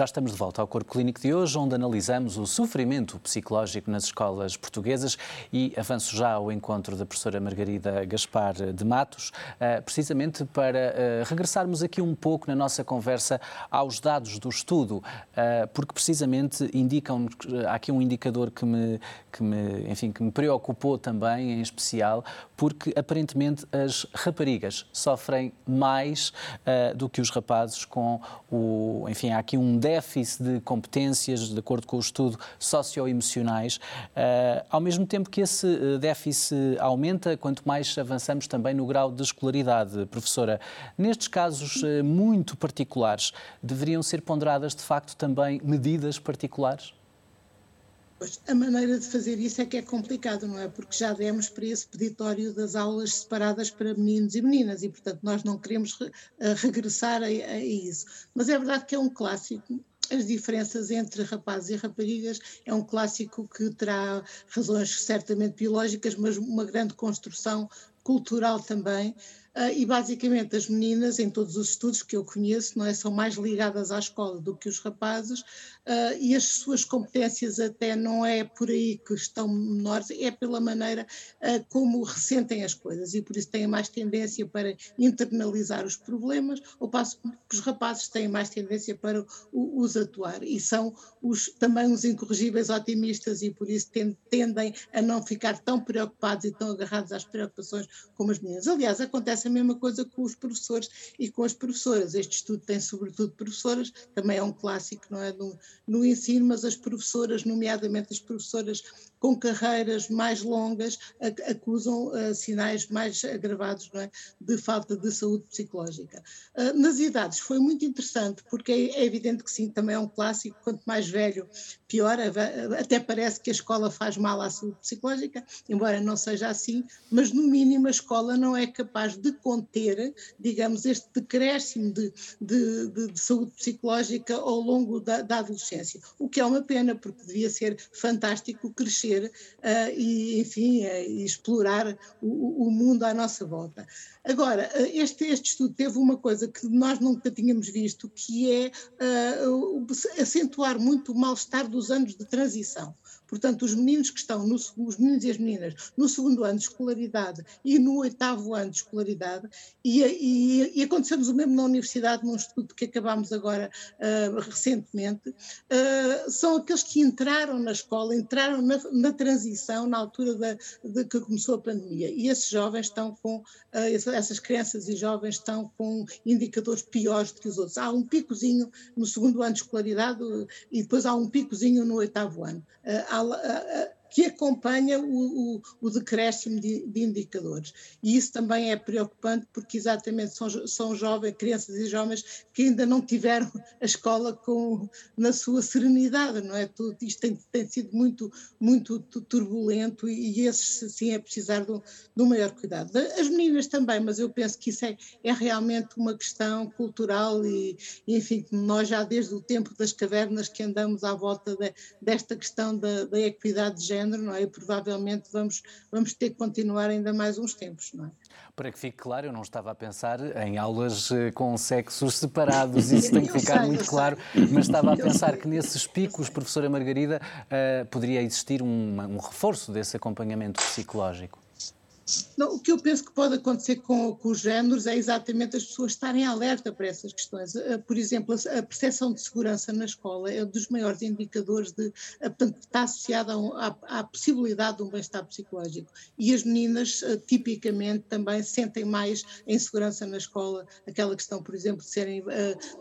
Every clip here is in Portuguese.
Já estamos de volta ao Corpo Clínico de hoje, onde analisamos o sofrimento psicológico nas escolas portuguesas e avanço já ao encontro da professora Margarida Gaspar de Matos, eh, precisamente para eh, regressarmos aqui um pouco na nossa conversa aos dados do estudo, eh, porque precisamente indicam, há aqui um indicador que me, que me, enfim, que me preocupou também, em especial, porque aparentemente as raparigas sofrem mais do que os rapazes com o, enfim, há aqui um déficit de competências, de acordo com o estudo, socioemocionais, uh, ao mesmo tempo que esse eh, déficit aumenta, quanto mais avançamos também no grau de escolaridade. Professora, nestes casos uh, muito particulares, deveriam ser ponderadas de facto também medidas particulares? Pois, a maneira de fazer isso é que é complicado, não é? Porque já demos para esse peditório das aulas separadas para meninos e meninas e, portanto, nós não queremos re regressar a, a, isso. Mas é verdade que é um clássico. As diferenças entre rapazes e raparigas é um clássico que terá razões certamente biológicas, mas uma grande construção cultural também. Uh, e basicamente as meninas, em todos os estudos que eu conheço, não é, são mais ligadas à escola do que os rapazes, uh, e as suas competências até não é por aí que estão menores, é pela maneira uh, como ressentem as coisas e por isso têm mais tendência para internalizar os problemas, ou passo que os rapazes têm mais tendência para o, os atuar e são os, também os incorrigíveis otimistas e por isso tendem a não ficar tão preocupados e tão agarrados às preocupações como as meninas. Aliás, acontece a mesma coisa com os professores e com as professoras. Este estudo tem sobretudo professoras, também é um clássico, não é? No, no ensino, mas as professoras, nomeadamente as professoras com carreiras mais longas, acusam uh, sinais mais agravados é? de falta de saúde psicológica. Uh, nas idades foi muito interessante, porque é, é, evidente que sim, também é um clássico, quanto mais velho, pior, até parece que a escola faz mal à saúde psicológica, embora não seja assim, mas no mínimo a escola não é capaz de conter, digamos, este decréscimo de, de, de, de saúde psicológica ao longo da, da adolescência, o que é uma pena, porque devia ser fantástico crescer uh, e, enfim, uh, explorar o, o, mundo à nossa volta. Agora, uh, este, este estudo teve uma coisa que nós nunca tínhamos visto, que é acentuar muito o mal-estar dos anos de transição. Portanto, os meninos que estão, no, os meninos e as meninas, no segundo ano de escolaridade e no oitavo ano de escolaridade, e, e, e aconteceu-nos o mesmo na universidade, num estudo que acabámos agora uh, recentemente, uh, são aqueles que entraram na escola, entraram na, na transição na altura da, de que começou a pandemia. E esses jovens estão com, uh, essas crianças e jovens estão com indicadores piores do que os outros. Há um picozinho no segundo ano de escolaridade e depois há um picozinho no oitavo ano. Há ela, que acompanha o, o, o decréscimo de, de, indicadores. E isso também é preocupante porque exatamente são, são jovens, crianças e jovens que ainda não tiveram a escola com, na sua serenidade, não é? Tudo isto tem, tem sido muito, muito turbulento e, e esses sim é precisar de um, de um, maior cuidado. As meninas também, mas eu penso que isso é, é realmente uma questão cultural e, enfim, nós já desde o tempo das cavernas que andamos à volta de, desta questão da, da equidade de género género, não é? E provavelmente vamos, vamos ter que continuar ainda mais uns tempos, não é? Para que fique claro, eu não estava a pensar em aulas eh, com sexos separados, isso tem que ficar sei, muito claro, mas estava a pensar que nesses picos, professora Margarida, uh, poderia existir um, um reforço desse acompanhamento psicológico. Não, o que eu penso que pode acontecer com, com, os géneros é exatamente as pessoas estarem alerta para essas questões. Eh, por exemplo, a percepção de segurança na escola é um dos maiores indicadores de, eh, portanto, está associada à, à, possibilidade de um bem-estar psicológico. E as meninas, eh, tipicamente, também sentem mais insegurança na escola. Aquela questão, por exemplo, de serem,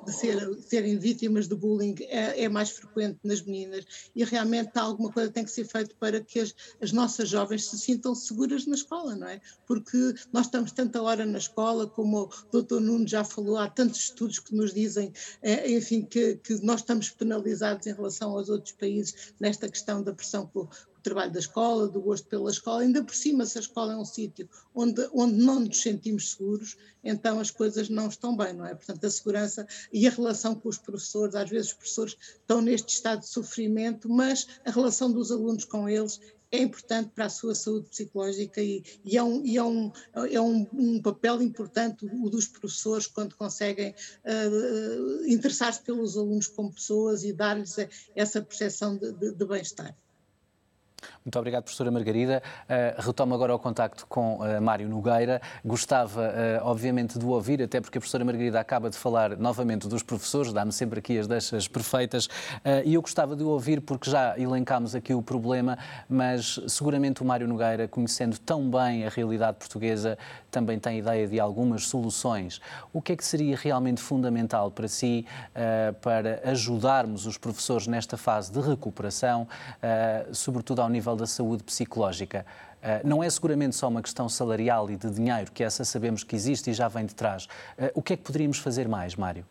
de ser, de serem vítimas de bullying é, é, mais frequente nas meninas. E realmente alguma coisa tem que ser feita para que as, as nossas jovens se sintam seguras na escola não é? Porque nós estamos tanta hora na escola, como o doutor Nuno já falou, há tantos estudos que nos dizem, é, enfim, que, que nós estamos penalizados em relação aos outros países nesta questão da pressão por, o trabalho da escola, do gosto pela escola, ainda por cima, se a escola é um sítio onde, onde não nos sentimos seguros, então as coisas não estão bem, não é? Portanto, a segurança e a relação com os professores, às vezes os professores estão neste estado de sofrimento, mas a relação dos alunos com eles é importante para a sua saúde psicológica e, e é, um, e é, um, é um, um, papel importante o dos professores quando conseguem uh, interessar-se pelos alunos como pessoas e dar-lhes essa percepção de, de, de bem-estar. Muito obrigado, professora Margarida. Uh, retomo agora o contacto com uh, Mário Nogueira. Gostava, uh, obviamente, de o ouvir, até porque a professora Margarida acaba de falar novamente dos professores, dá-me sempre aqui as deixas perfeitas, e eu gostava de o ouvir porque já elencámos aqui o problema, mas seguramente o Mário Nogueira, conhecendo tão bem a realidade portuguesa, também tem ideia de algumas soluções. O que é que seria realmente fundamental para si para ajudarmos os professores nesta fase de recuperação, sobretudo ao nível da saúde psicológica. Uh, não é seguramente só uma questão salarial e de dinheiro, que essa sabemos que existe e já vem de trás. Uh, o que é que poderíamos fazer mais, Mário?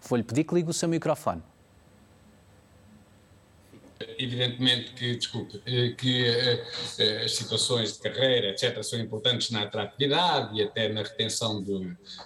Vou-lhe pedir que ligue o seu microfone evidentemente que, desculpe, eh, que as situações de carreira, etc., são importantes na atratividade e até na retenção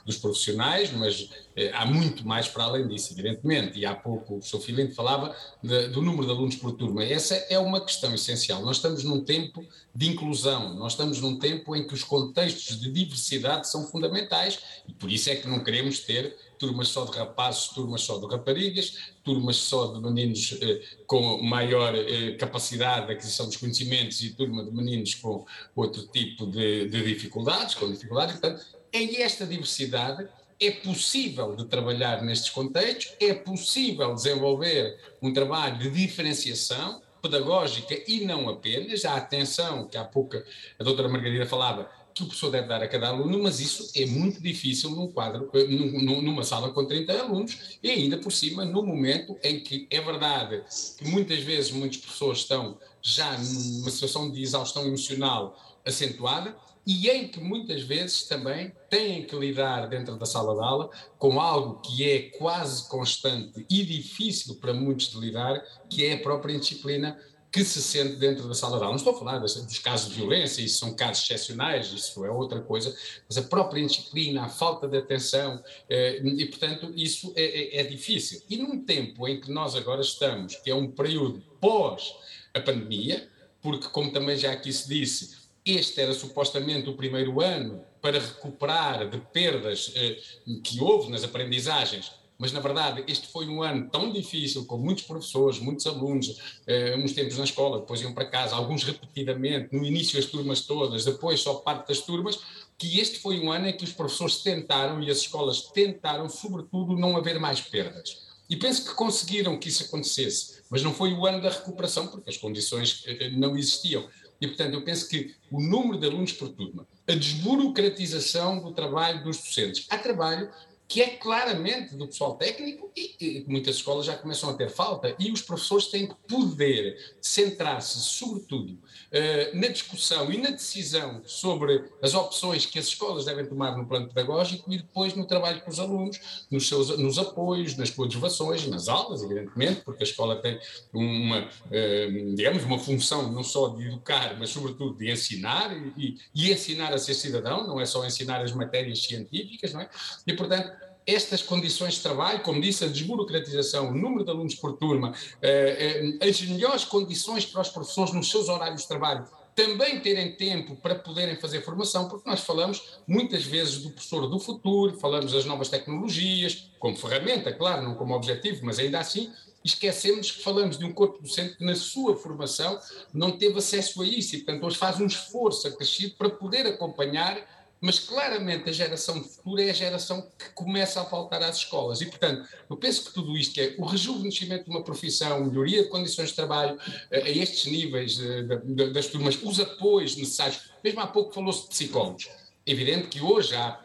dos profissionais, mas há muito mais para além disso, evidentemente. E há pouco o professor Filente falava de, do número de alunos por turma. Essa é uma questão essencial. Nós estamos num tempo de inclusão, nós estamos num tempo em que os contextos de diversidade são fundamentais e por isso é que não queremos ter turmas só de rapazes, turmas só de raparigas, turmas só de meninos eh, com maior eh, capacidade de aquisição dos conhecimentos e turma de meninos com outro tipo de, de dificuldades, com dificuldades. Portanto, em esta diversidade é possível de trabalhar nestes contextos, é possível desenvolver um trabalho de diferenciação pedagógica e não apenas, a atenção que há pouco a doutora Margarida falava, que o professor deve dar a cada aluno, mas isso é muito difícil num quadro, numa sala com 30 alunos, e ainda por cima no momento em que é verdade que muitas vezes muitos professores estão já numa situação de exaustão emocional acentuada, e em que muitas vezes também têm que lidar dentro da sala de aula com algo que é quase constante e difícil para muitos de lidar, que é a própria disciplina que se sente dentro da sala de aula. Não estou a falar dos casos de violência, isso são casos excepcionais, isso é outra coisa, mas a própria indisciplina, a falta de atenção, eh, e portanto isso é, é, é difícil. E num tempo em que nós agora estamos, que é um período pós a pandemia, porque como também já aqui se disse, este era supostamente o primeiro ano para recuperar de perdas eh, que houve nas aprendizagens mas na verdade este foi um ano tão difícil, com muitos professores, muitos alunos, eh, uns tempos na escola, depois iam para casa, alguns repetidamente, no início as turmas todas, depois só parte das turmas, que este foi um ano em que os professores tentaram e as escolas tentaram, sobretudo, não haver mais perdas. E penso que conseguiram que isso acontecesse, mas não foi o ano da recuperação, porque as condições eh, não existiam. E, portanto, eu penso que o número de alunos por turma, a desburocratização do trabalho dos docentes, há trabalho que é claramente do pessoal técnico e, muitas escolas já começam a ter falta e os professores têm que poder centrar-se, sobretudo, uh, na discussão e na decisão sobre as opções que as escolas devem tomar no plano pedagógico e depois no trabalho com os alunos, nos, seus, nos apoios, nas coadjuvações, nas aulas, evidentemente, porque a escola tem uma, uh, digamos, uma função não só de educar, mas sobretudo de ensinar e, e ensinar a ser cidadão, não é só ensinar as matérias científicas, não é? E, portanto, estas condições de trabalho, como disse, a desburocratização, o número de alunos por turma, eh, eh, as melhores condições para os professores nos seus horários de trabalho também terem tempo para poderem fazer formação, porque nós falamos muitas vezes do professor do futuro, falamos das novas tecnologias, como ferramenta, claro, não como objetivo, mas ainda assim esquecemos que falamos de um corpo docente que na sua formação não teve acesso a isso e, portanto, hoje faz um esforço acrescido para poder acompanhar mas claramente a geração de futuro é a geração que começa a faltar às escolas. E, portanto, eu penso que tudo isto é o rejuvenescimento de uma profissão, melhoria de condições de trabalho a, a estes níveis das turmas, os apoios necessários. Mesmo há pouco falou-se de psicólogos. É evidente que hoje há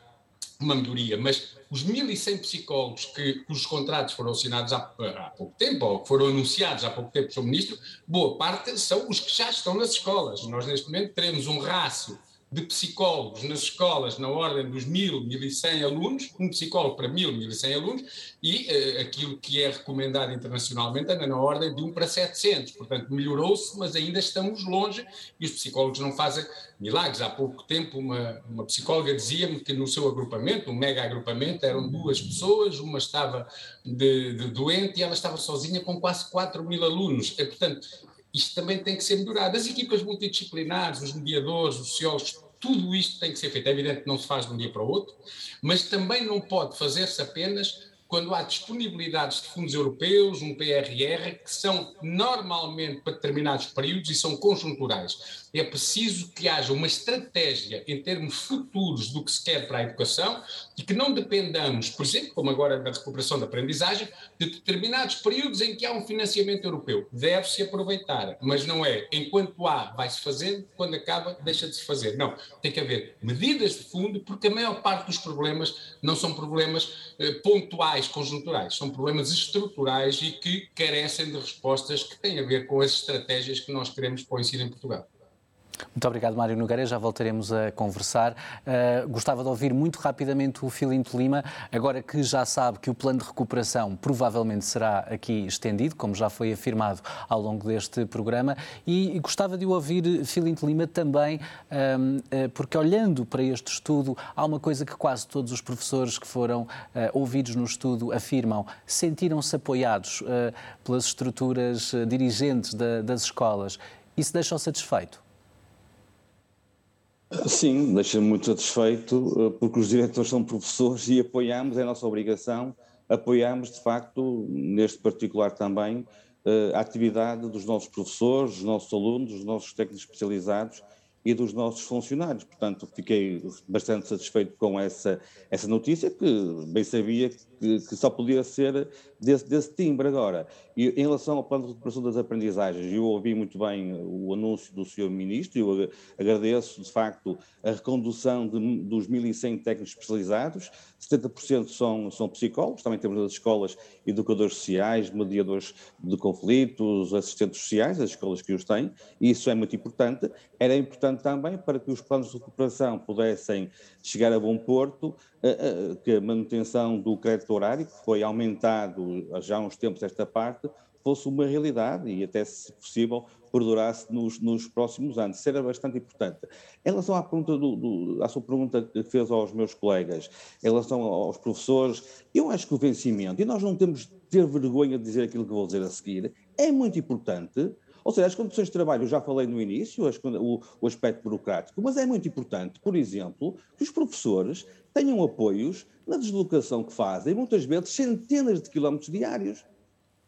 uma melhoria, mas os 1.100 psicólogos que, cujos contratos foram assinados há, há, pouco tempo, ou que foram anunciados há pouco tempo pelo Ministro, boa parte são os que já estão nas escolas. Nós, neste momento, teremos um rácio de psicólogos nas escolas na ordem dos 1.000, 1.100 alunos, um psicólogo para 1.000, 1.100 alunos, e uh, aquilo que é recomendado internacionalmente anda na ordem de 1 para 700. Portanto, melhorou-se, mas ainda estamos longe e os psicólogos não fazem milagres. Há pouco tempo, uma, uma psicóloga dizia-me que no seu agrupamento, um mega agrupamento, eram duas pessoas, uma estava de, de doente e ela estava sozinha com quase 4 mil alunos. E, portanto, isto também tem que ser melhorado. As equipas multidisciplinares, os mediadores, os sociólogos, tudo isto tem que ser feito. É evidente que não se faz de um dia para o outro, mas também não pode fazer-se apenas quando há disponibilidades de fundos europeus, um PRR, que são normalmente para determinados períodos e são conjunturais é preciso que haja uma estratégia em termos futuros do que se quer para a educação e que não dependamos, por exemplo, como agora na recuperação da aprendizagem, de determinados períodos em que há um financiamento europeu. Deve-se aproveitar, mas não é enquanto há, vai-se fazendo, quando acaba, deixa de se fazer. Não, tem que haver medidas de fundo, porque a maior parte dos problemas não são problemas eh, pontuais, conjunturais, são problemas estruturais e que carecem de respostas que têm a ver com as estratégias que nós queremos ensino em Portugal. Muito obrigado, Mário Nogueira. Já voltaremos a conversar. Uh, gostava de ouvir muito rapidamente o Filinto Lima, agora que já sabe que o plano de recuperação provavelmente será aqui estendido, como já foi afirmado ao longo deste programa, e, gostava de ouvir Filinto Lima também, um, uh, ah, porque olhando para este estudo, há uma coisa que quase todos os professores que foram uh, ouvidos no estudo afirmam: sentiram-se apoiados pelas estruturas dirigentes da, das escolas. Isso deixa-o satisfeito? Sim, deixa-me muito satisfeito, eh, porque os diretores são professores e apoiamos, é a nossa obrigação, apoiamos de facto, neste particular também, eh, a atividade dos nossos professores, dos nossos alunos, dos nossos técnicos especializados e dos nossos funcionários. Portanto, fiquei bastante satisfeito com essa, essa notícia, que bem sabia que, que só podia ser desse, desse timbre agora. E em relação ao plano de recuperação das aprendizagens, eu ouvi muito bem o anúncio do Sr. Ministro, eu agradeço, de facto, a recondução de, dos 1.100 técnicos especializados, 70% são, são psicólogos, também temos nas escolas educadores sociais, mediadores de conflitos, assistentes sociais, as escolas que os têm, e isso é muito importante. Era importante também para que os planos de recuperação pudessem chegar a bom porto, que a manutenção do crédito horário, que foi aumentado já há uns tempos esta parte, fosse uma realidade e até, se possível, perdurasse nos, nos próximos anos. Isso era bastante importante. Em relação à, pergunta do, do, à sua pergunta que fez aos meus colegas, em relação aos professores, eu acho que o vencimento, e nós não temos de ter vergonha de dizer aquilo que vou dizer a seguir, é muito importante, ou seja, as condições de trabalho, eu já falei no início, o, o, aspecto burocrático, mas é muito importante, por exemplo, que os professores tenham apoios na deslocação que fazem, muitas vezes centenas de quilómetros diários.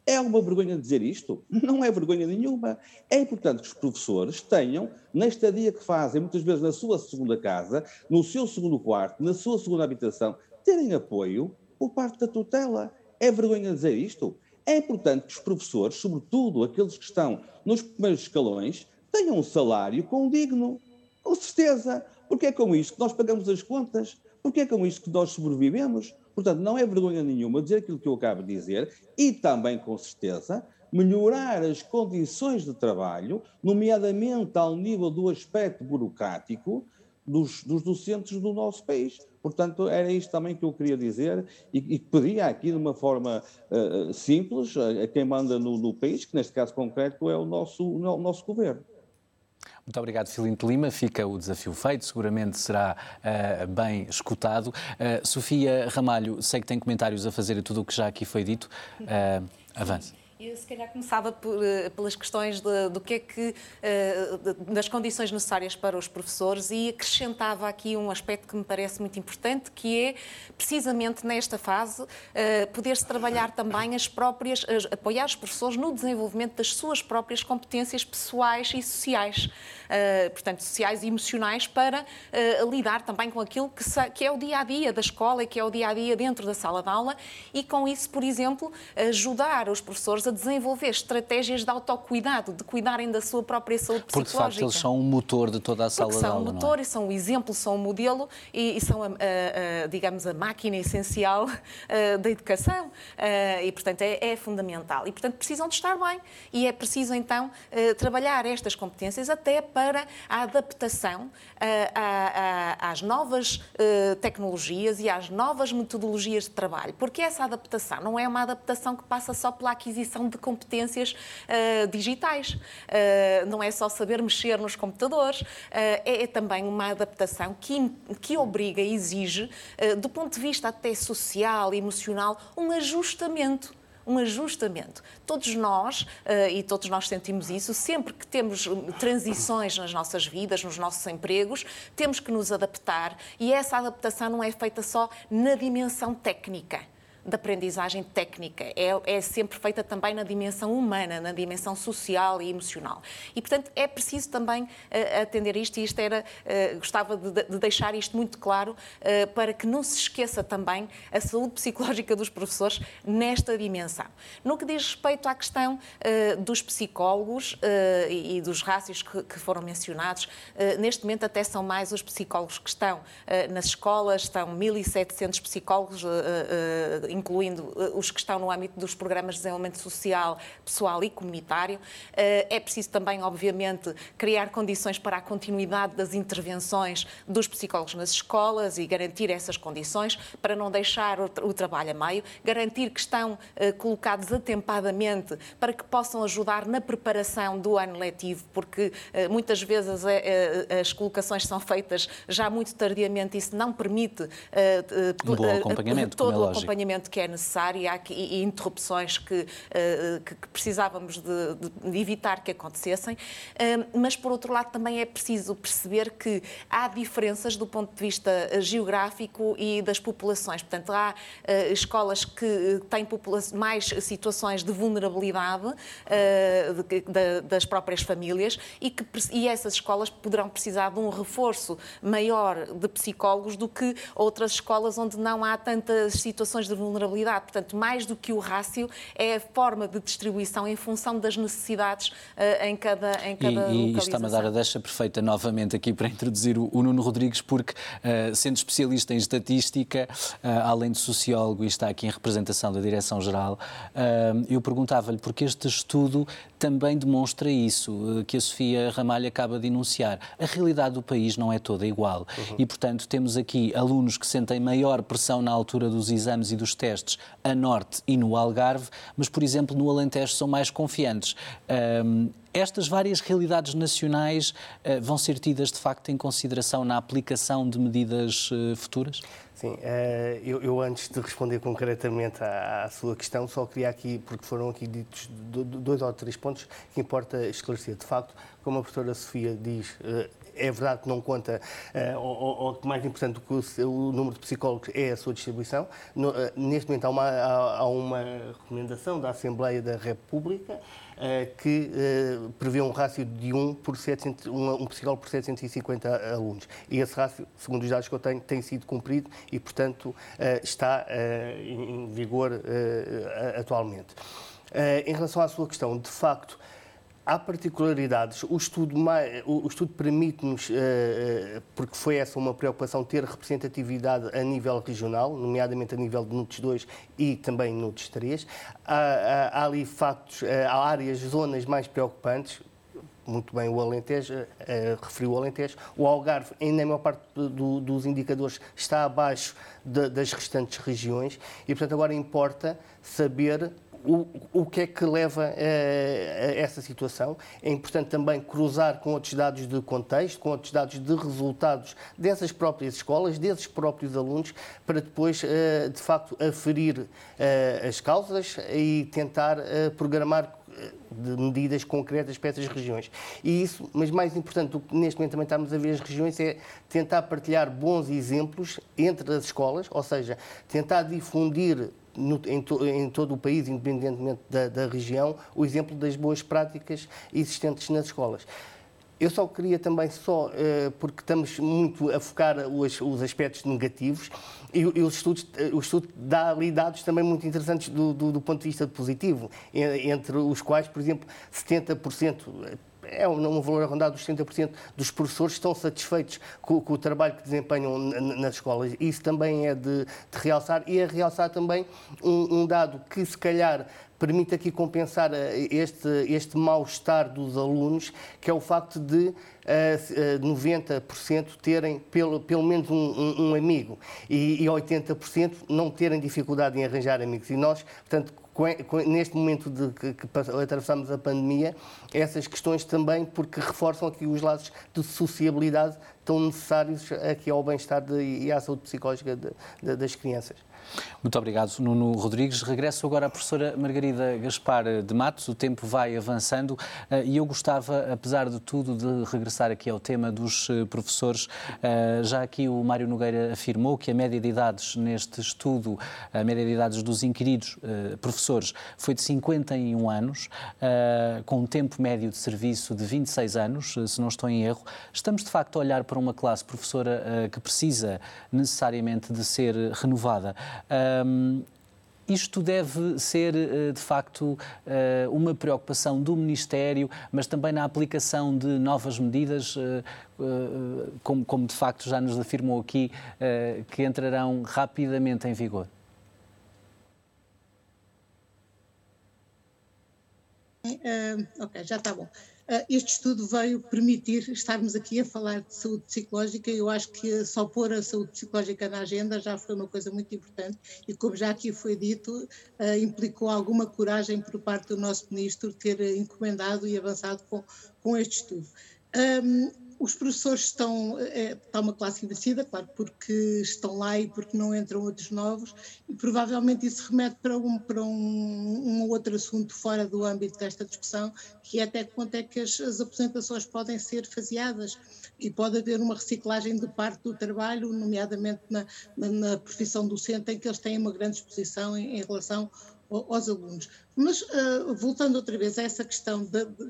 É uma vergonha dizer isto? Não é vergonha nenhuma. É importante que os professores tenham, na estadia que fazem, muitas vezes na sua segunda casa, no seu segundo quarto, na sua segunda habitação, terem apoio por parte da tutela. É vergonha dizer isto? É importante que os professores, sobretudo aqueles que estão nos primeiros escalões, tenham um salário condigno. Com certeza. Porque é com isto que nós pagamos as contas. Porque é com isto que nós sobrevivemos. Portanto, não é vergonha nenhuma dizer aquilo que eu acabo de dizer e também, com certeza, melhorar as condições de trabalho, nomeadamente ao nível do aspecto burocrático dos, dos docentes do nosso país. Portanto, era isto também que eu queria dizer e, e pedia aqui de uma forma uh, simples a, a, quem manda no, no, país, que neste caso concreto é o nosso, o nosso governo. Muito obrigado, Filinto Lima. Fica o desafio feito, seguramente será uh, bem escutado. Uh, Sofia Ramalho, sei que tem comentários a fazer a tudo o que já aqui foi dito. Uh, avance. Eu se calhar começava por, eh, pelas questões de, do que é que eh, das condições necessárias para os professores e acrescentava aqui um aspecto que me parece muito importante, que é precisamente nesta fase eh, poder-se trabalhar também as próprias, apoiar os professores no desenvolvimento das suas próprias competências pessoais e sociais. Portanto, sociais e emocionais para lidar também com aquilo que, que, é o dia a dia da escola e que é o dia a dia dentro da sala de aula e com isso, por exemplo, ajudar os professores a desenvolver estratégias de autocuidado, de cuidarem da sua própria saúde psicológica. Porque, de facto, eles são o motor de toda a sala Porque são o motor é? e são o exemplo, são o modelo e, e são, a, a, a, digamos, a máquina essencial da educação. e, portanto, é, é, fundamental. E, portanto, precisam de estar bem. E é preciso, então, trabalhar estas competências até para a adaptação às novas tecnologias e às novas metodologias de trabalho. Porque essa adaptação não é uma adaptação que passa só pela aquisição de competências uh, digitais. Uh, não é só saber mexer nos computadores, uh, é, é, também uma adaptação que, que obriga exige, do ponto de vista até social, emocional, um ajustamento um ajustamento. Todos nós, e todos nós sentimos isso, sempre que temos transições nas nossas vidas, nos nossos empregos, temos que nos adaptar e essa adaptação não é feita só na dimensão técnica da aprendizagem técnica, é, é, sempre feita também na dimensão humana, na dimensão social e emocional. E, portanto, é preciso também uh, atender isto, e isto era, uh, gostava de, de, deixar isto muito claro, uh, para que não se esqueça também a saúde psicológica dos professores nesta dimensão. No que diz respeito à questão dos psicólogos e, e, dos rácios que, que foram mencionados, neste momento até são mais os psicólogos que estão nas escolas, estão 1.700 psicólogos incluindo eh, os que estão no âmbito dos programas de desenvolvimento social, pessoal e comunitário. Eh, é preciso também, obviamente, criar condições para a continuidade das intervenções dos psicólogos nas escolas e garantir essas condições para não deixar o trabalho a meio, garantir que estão eh, colocados atempadamente para que possam ajudar na preparação do ano letivo, porque muitas vezes as colocações são feitas já muito tardiamente e isso não permite todo é o acompanhamento que é necessário e há e interrupções que, eh, que, que precisávamos de, de, evitar que acontecessem. Eh, mas, por outro lado, também é preciso perceber que há diferenças do ponto de vista eh, geográfico e das populações. Portanto, há escolas que têm mais situações de vulnerabilidade das próprias famílias e, que, e essas escolas poderão precisar de um reforço maior de psicólogos do que outras escolas onde não há tantas situações de vulnerabilidade. Portanto, mais do que o rácio, é a forma de distribuição em função das necessidades uh, em cada, em cada e, e está-me a dar a deixa perfeita novamente aqui para introduzir o, o Nuno Rodrigues, porque, uh, sendo especialista em estatística, uh, além de sociólogo, e está aqui em representação da Direção-Geral, eu perguntava-lhe porque este estudo também demonstra isso, que a Sofia Ramalho acaba de enunciar. A realidade do país não é toda igual uhum. e, portanto, temos aqui alunos que sentem maior pressão na altura dos exames e dos testes a norte e no Algarve, mas, por exemplo, no Alentejo são mais confiantes. Um, estas várias realidades nacionais uh, vão ser tidas de facto em consideração na aplicação de medidas uh, futuras? Sim, uh, eu, eu, antes de responder concretamente à, à, sua questão, só queria aqui, porque foram aqui ditos dois ou três pontos que importa esclarecer. De facto, como a professora Sofia diz, é verdade que não conta, ou, ou, mais importante do que o, número de psicólogos é a sua distribuição. Neste momento há uma, há, uma, recomendação da Assembleia da República que prevê um rácio de um, por 700, um, psicólogo por 750 alunos. E esse rácio, segundo os dados que eu tenho, tem sido cumprido e, portanto, está em vigor atualmente. em relação à sua questão, de facto, Há particularidades. O estudo, o estudo permite-nos, eh, eh, porque foi essa uma preocupação, ter representatividade a nível regional, nomeadamente a nível de NUTS 2 e também NUTS 3. Há, há, ali factos, eh, há áreas, zonas mais preocupantes, muito bem o Alentejo, uh, referiu o Alentejo. O Algarve, ainda a maior parte do, dos indicadores, está abaixo de, das restantes regiões e, portanto, agora importa saber o, o que é que leva a, a, essa situação? É importante também cruzar com outros dados de contexto, com outros dados de resultados dessas próprias escolas, desses próprios alunos, para depois, eh, de facto, aferir eh, as causas e tentar eh, programar de medidas concretas para essas regiões. E isso, mas mais importante do que neste momento também estamos a ver as regiões, é tentar partilhar bons exemplos entre as escolas, ou seja, tentar difundir no, em, to, em, todo o país, independentemente da, da, região, o exemplo das boas práticas existentes nas escolas. Eu só queria também, só porque estamos muito a focar os, os aspectos negativos, e, os estudos, o estudo dá ali dados também muito interessantes do, do, do ponto de vista positivo, entre os quais, por exemplo, 70% é um, valor arrondado dos 30% dos professores estão satisfeitos com, com, o trabalho que desempenham nas escolas. Isso também é de, de realçar e é realçar também um, um dado que se calhar permite aqui compensar eh, este, este mal-estar dos alunos, que é o facto de uh, eh, 90% eh, terem pelo, pelo menos um, um, um amigo e, e 80% não terem dificuldade em arranjar amigos. E nós, portanto, neste momento de que, que atravessamos a pandemia, essas questões também, porque reforçam aqui os laços de sociabilidade tão necessários aqui ao bem-estar e à saúde psicológica de, de, das crianças. Muito obrigado, Nuno Rodrigues. Regresso agora à professora Margarida Gaspar de Matos. O tempo vai avançando eh, e eu gostava, apesar de tudo, de regressar aqui ao tema dos eh, professores. Eh, já aqui o Mário Nogueira afirmou que a média de idades neste estudo, a média de idades dos inquiridos professores, foi de 51 anos, com um tempo médio de serviço de 26 anos, se não estou em erro. Estamos, de facto, a olhar para uma classe professora que precisa necessariamente de ser renovada. Um, isto deve ser, eh, de facto, eh, uma preocupação do Ministério, mas também na aplicação de novas medidas, eh, como, de facto já nos afirmou aqui, que entrarão rapidamente em vigor. Uh, ok, já está bom. Ah, este estudo veio permitir estarmos aqui a falar de saúde psicológica. Eu acho que só pôr a saúde psicológica na agenda já foi uma coisa muito importante e, como já aqui foi dito, ah, implicou alguma coragem por parte do nosso ministro ter encomendado e avançado com, com este estudo. Os professores estão, é, está uma classe envelhecida, claro, porque estão lá e porque não entram outros novos, e provavelmente isso remete para um, para um, um outro assunto fora do âmbito desta discussão, que é até quanto é que as, as apresentações podem ser faseadas. E pode haver uma reciclagem de parte do trabalho, nomeadamente na, na, na profissão docente, em que eles têm uma grande exposição em, em relação aos alunos. Mas, uh, voltando outra vez a essa questão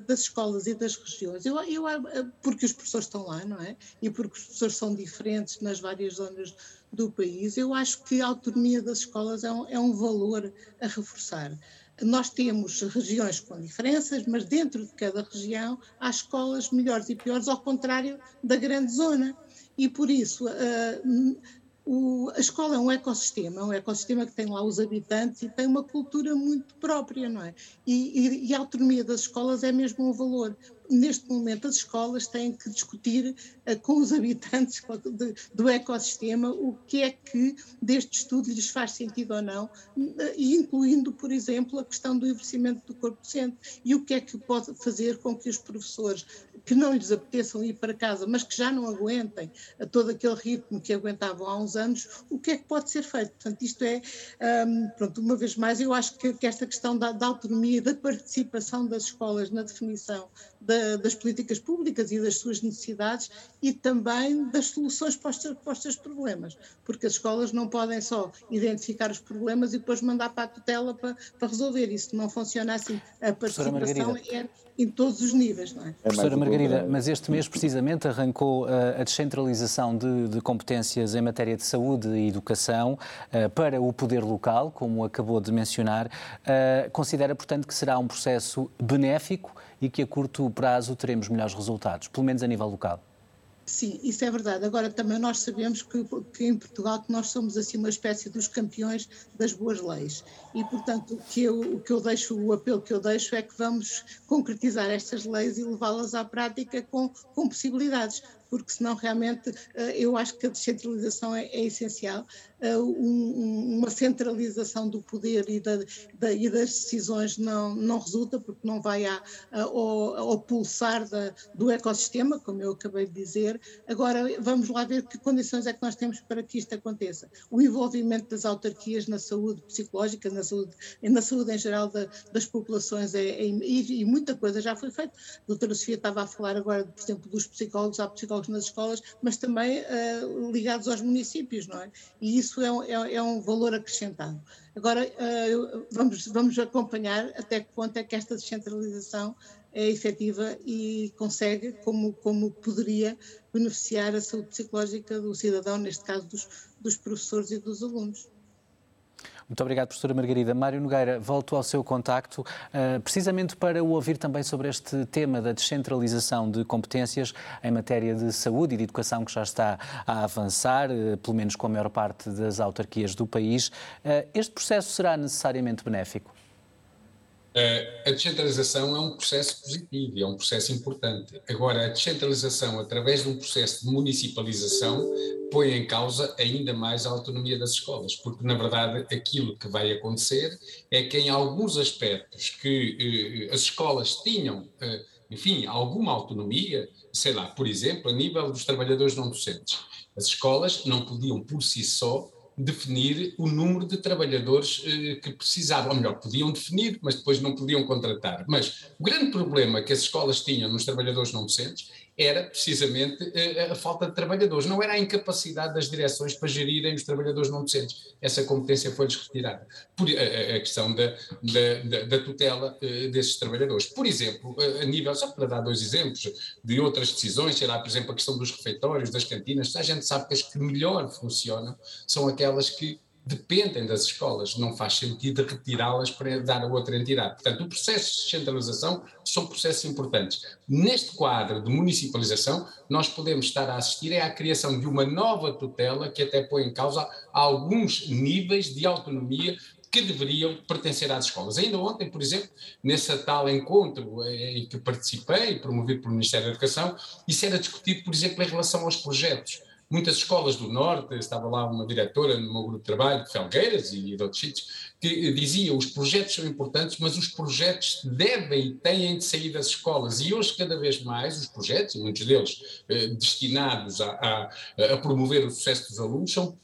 das escolas e das regiões, eu, eu, eh, porque os professores estão lá, não é? E porque os professores são diferentes nas várias zonas do país, eu acho que a autonomia das escolas é um, é um valor a reforçar. Nós temos regiões com diferenças, mas dentro de cada região há escolas melhores e piores, ao contrário da grande zona. E por isso, uh, o, a escola é um ecossistema, é um ecossistema que tem lá os habitantes e tem uma cultura muito própria, não é? E, e, e a autonomia das escolas é mesmo um valor. Neste momento, as escolas têm que discutir uh, com os habitantes de, do ecossistema o que é que deste estudo lhes faz sentido ou não, uh, incluindo, por exemplo, a questão do envelhecimento do corpo docente e o que é que pode fazer com que os professores que não lhes apeteçam ir para casa, mas que já não aguentem a todo aquele ritmo que aguentavam há uns anos, o que é que pode ser feito? Portanto, isto é, um, pronto, uma vez mais, eu acho que, que esta questão da, da, autonomia da participação das escolas na definição da, das políticas públicas e das suas necessidades e também das soluções para os, para os seus problemas, porque as escolas não podem só identificar os problemas e depois mandar para a tutela para, para resolver. Isso não funciona assim. A participação é em todos os níveis, não é? é Professora Margarida, mas este mês precisamente arrancou uh, a descentralização de, de, competências em matéria de saúde e educação uh, para o poder local, como acabou de mencionar. Uh, considera, portanto, que será um processo benéfico e que a curto prazo teremos melhores resultados, pelo menos a nível local? Sim, isso é verdade. Agora também nós sabemos que, que, em Portugal que nós somos assim uma espécie dos campeões das boas leis e portanto o que eu, o que eu deixo, o apelo que eu deixo é que vamos concretizar estas leis e levá-las à prática com, com possibilidades porque senão realmente eh, eu acho que a descentralização é, é essencial. Eh, uma centralização do poder e, da, da, e, das decisões não, não resulta, porque não vai ao, ao, pulsar da, do ecossistema, como eu acabei de dizer. Agora, vamos lá ver que condições é que nós temos para que isto aconteça. O envolvimento das autarquias na saúde psicológica, na saúde, na saúde em geral da, das populações, é, é, e, e, muita coisa já foi feita. A doutora Sofia estava a falar agora, por exemplo, dos psicólogos, há psicólogos nas escolas, mas também uh, ligados aos municípios, não é? E isso é, é, é um valor acrescentado. Agora, uh, vamos, vamos acompanhar até que ponto é que esta descentralização é efetiva e consegue, como, como poderia, beneficiar a saúde psicológica do cidadão, neste caso dos, dos professores e dos alunos. Muito obrigado, professora Margarida. Mário Nogueira, volto ao seu contacto, uh, precisamente para o ouvir também sobre este tema da descentralização de competências em matéria de saúde e de educação que já está a avançar, uh, pelo menos com a maior parte das autarquias do país. Uh, este processo será necessariamente benéfico? A descentralização é um processo positivo, é um processo importante. Agora, a descentralização, através de um processo de municipalização, põe em causa ainda mais a autonomia das escolas, porque, na verdade, aquilo que vai acontecer é que, em alguns aspectos que eh, as escolas tinham, eh, enfim, alguma autonomia, sei lá, por exemplo, a nível dos trabalhadores não docentes, as escolas não podiam, por si só, definir o número de trabalhadores eh, que precisavam, ou melhor, podiam definir, mas depois não podiam contratar. Mas o grande problema que as escolas tinham nos trabalhadores não docentes era precisamente eh, a falta de trabalhadores, não era a incapacidade das direções para gerirem os trabalhadores não docentes. Essa competência foi-lhes retirada. Por, a, a, questão da, da, da tutela desses trabalhadores. Por exemplo, a nível, só para dar dois exemplos de outras decisões, será, por exemplo, a questão dos refeitórios, das cantinas, a gente sabe que as que melhor funcionam são aquelas que dependem das escolas, não faz sentido retirá-las para dar a outra entidade. Portanto, o processo de descentralização são processos importantes. Neste quadro de municipalização, nós podemos estar a assistir é à criação de uma nova tutela que até põe em causa alguns níveis de autonomia que deveriam pertencer às escolas. Ainda ontem, por exemplo, nesse tal encontro em que participei, promovido pelo Ministério da Educação, isso era discutido, por exemplo, em relação aos projetos muitas escolas do Norte, estava lá uma diretora no meu grupo de trabalho, de Felgueiras e de outros sítios, que dizia os projetos são importantes, mas os projetos devem e têm de sair das escolas. E hoje, cada vez mais, os projetos, muitos deles eh, destinados a, a, a, promover o sucesso dos alunos, são,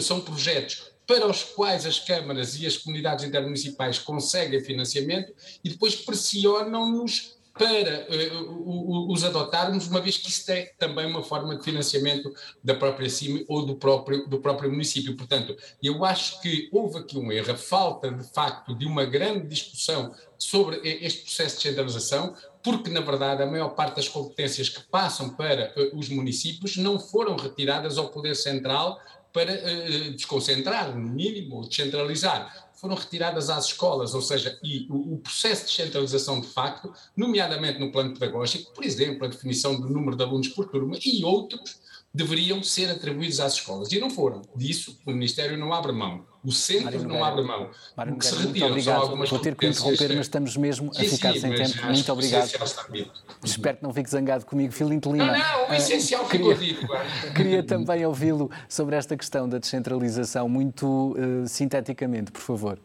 são projetos para os quais as câmaras e as comunidades intermunicipais conseguem financiamento e depois pressionam-nos para uh, os adotarmos, uma vez que isto é também uma forma de financiamento da própria CIMI ou do próprio, do próprio município. Portanto, eu acho que houve aqui um erro, a falta de facto de uma grande discussão sobre este processo de centralização, porque na verdade a maior parte das competências que passam para uh, os municípios não foram retiradas ao Poder Central para uh, desconcentrar, no mínimo, ou descentralizar foram retiradas às escolas, ou seja, e o, o, processo de centralização de facto, nomeadamente no plano pedagógico, por exemplo, a definição do número de alunos por turma e outros, deveriam ser atribuídos às escolas. E não foram. Disso o Ministério não abre mão. O centro não abre mão. Mário o que se retira obrigado. algumas Vou ter que interromper, mas estamos mesmo a ficar sim, sem tempo. Muito obrigado. Espero que não fique zangado comigo, Filinto Lima. Não, não, o essencial uh, ficou queria, dito. Queria também ouvi-lo sobre esta questão da descentralização, muito uh, sinteticamente, por favor.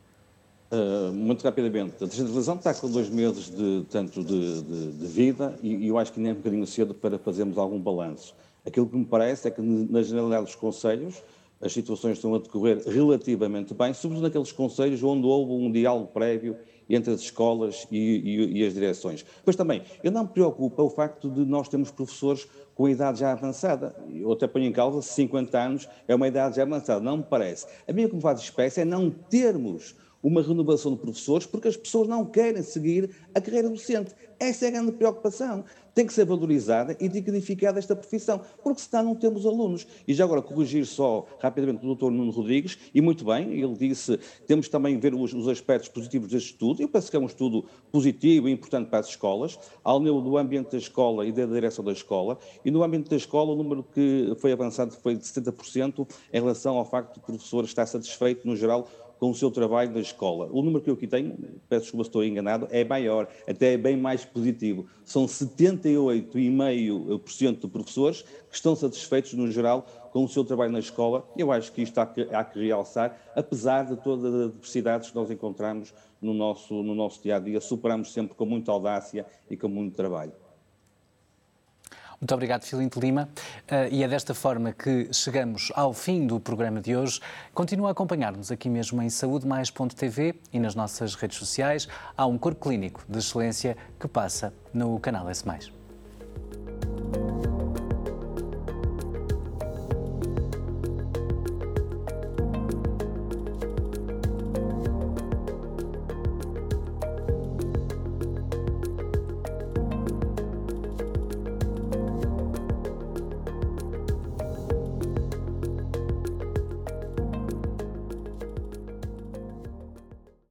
Uh, muito rapidamente, a descentralização está com dois meses de, tanto de, de, de vida e, e, eu acho que nem é um bocadinho cedo para fazermos algum balanço. Aquilo que me parece é que, na generalidade dos conselhos, as situações estão a decorrer relativamente bem, sobretudo naqueles conselhos onde houve um diálogo prévio entre as escolas e, e, e, as direções. Pois também, eu não me preocupa o facto de nós termos professores com a idade já avançada. Eu até ponho em causa se 50 anos é uma idade já avançada. Não me parece. A minha que me faz espécie é não termos uma renovação de professores porque as pessoas não querem seguir a carreira docente. Essa é a grande preocupação tem que ser valorizada e dignificada esta profissão, porque senão não temos alunos. E já agora corrigir só rapidamente o Dr. Nuno Rodrigues, e muito bem, ele disse temos também ver os, os, aspectos positivos deste estudo, eu penso que é um estudo positivo e importante para as escolas, ao nível do ambiente da escola e da direção da escola, e no ambiente da escola o número que foi avançado foi de 70% em relação ao facto de o professor estar satisfeito, no geral, com o seu trabalho na escola. O número que eu aqui tenho, peço desculpa se estou enganado, é maior, até é bem mais positivo. São 78,5% de professores que estão satisfeitos, no geral, com o seu trabalho na escola. Eu acho que isto há que, há que realçar, apesar de todas as adversidades que nós encontramos no nosso, no nosso dia a dia, superamos sempre com muita audácia e com muito trabalho. Muito obrigado, Filinto Lima. Uh, e é desta forma que chegamos ao fim do programa de hoje. Continua a acompanhar-nos aqui mesmo em saudemais.tv e nas nossas redes sociais. Há um corpo clínico de excelência que passa no canal S+.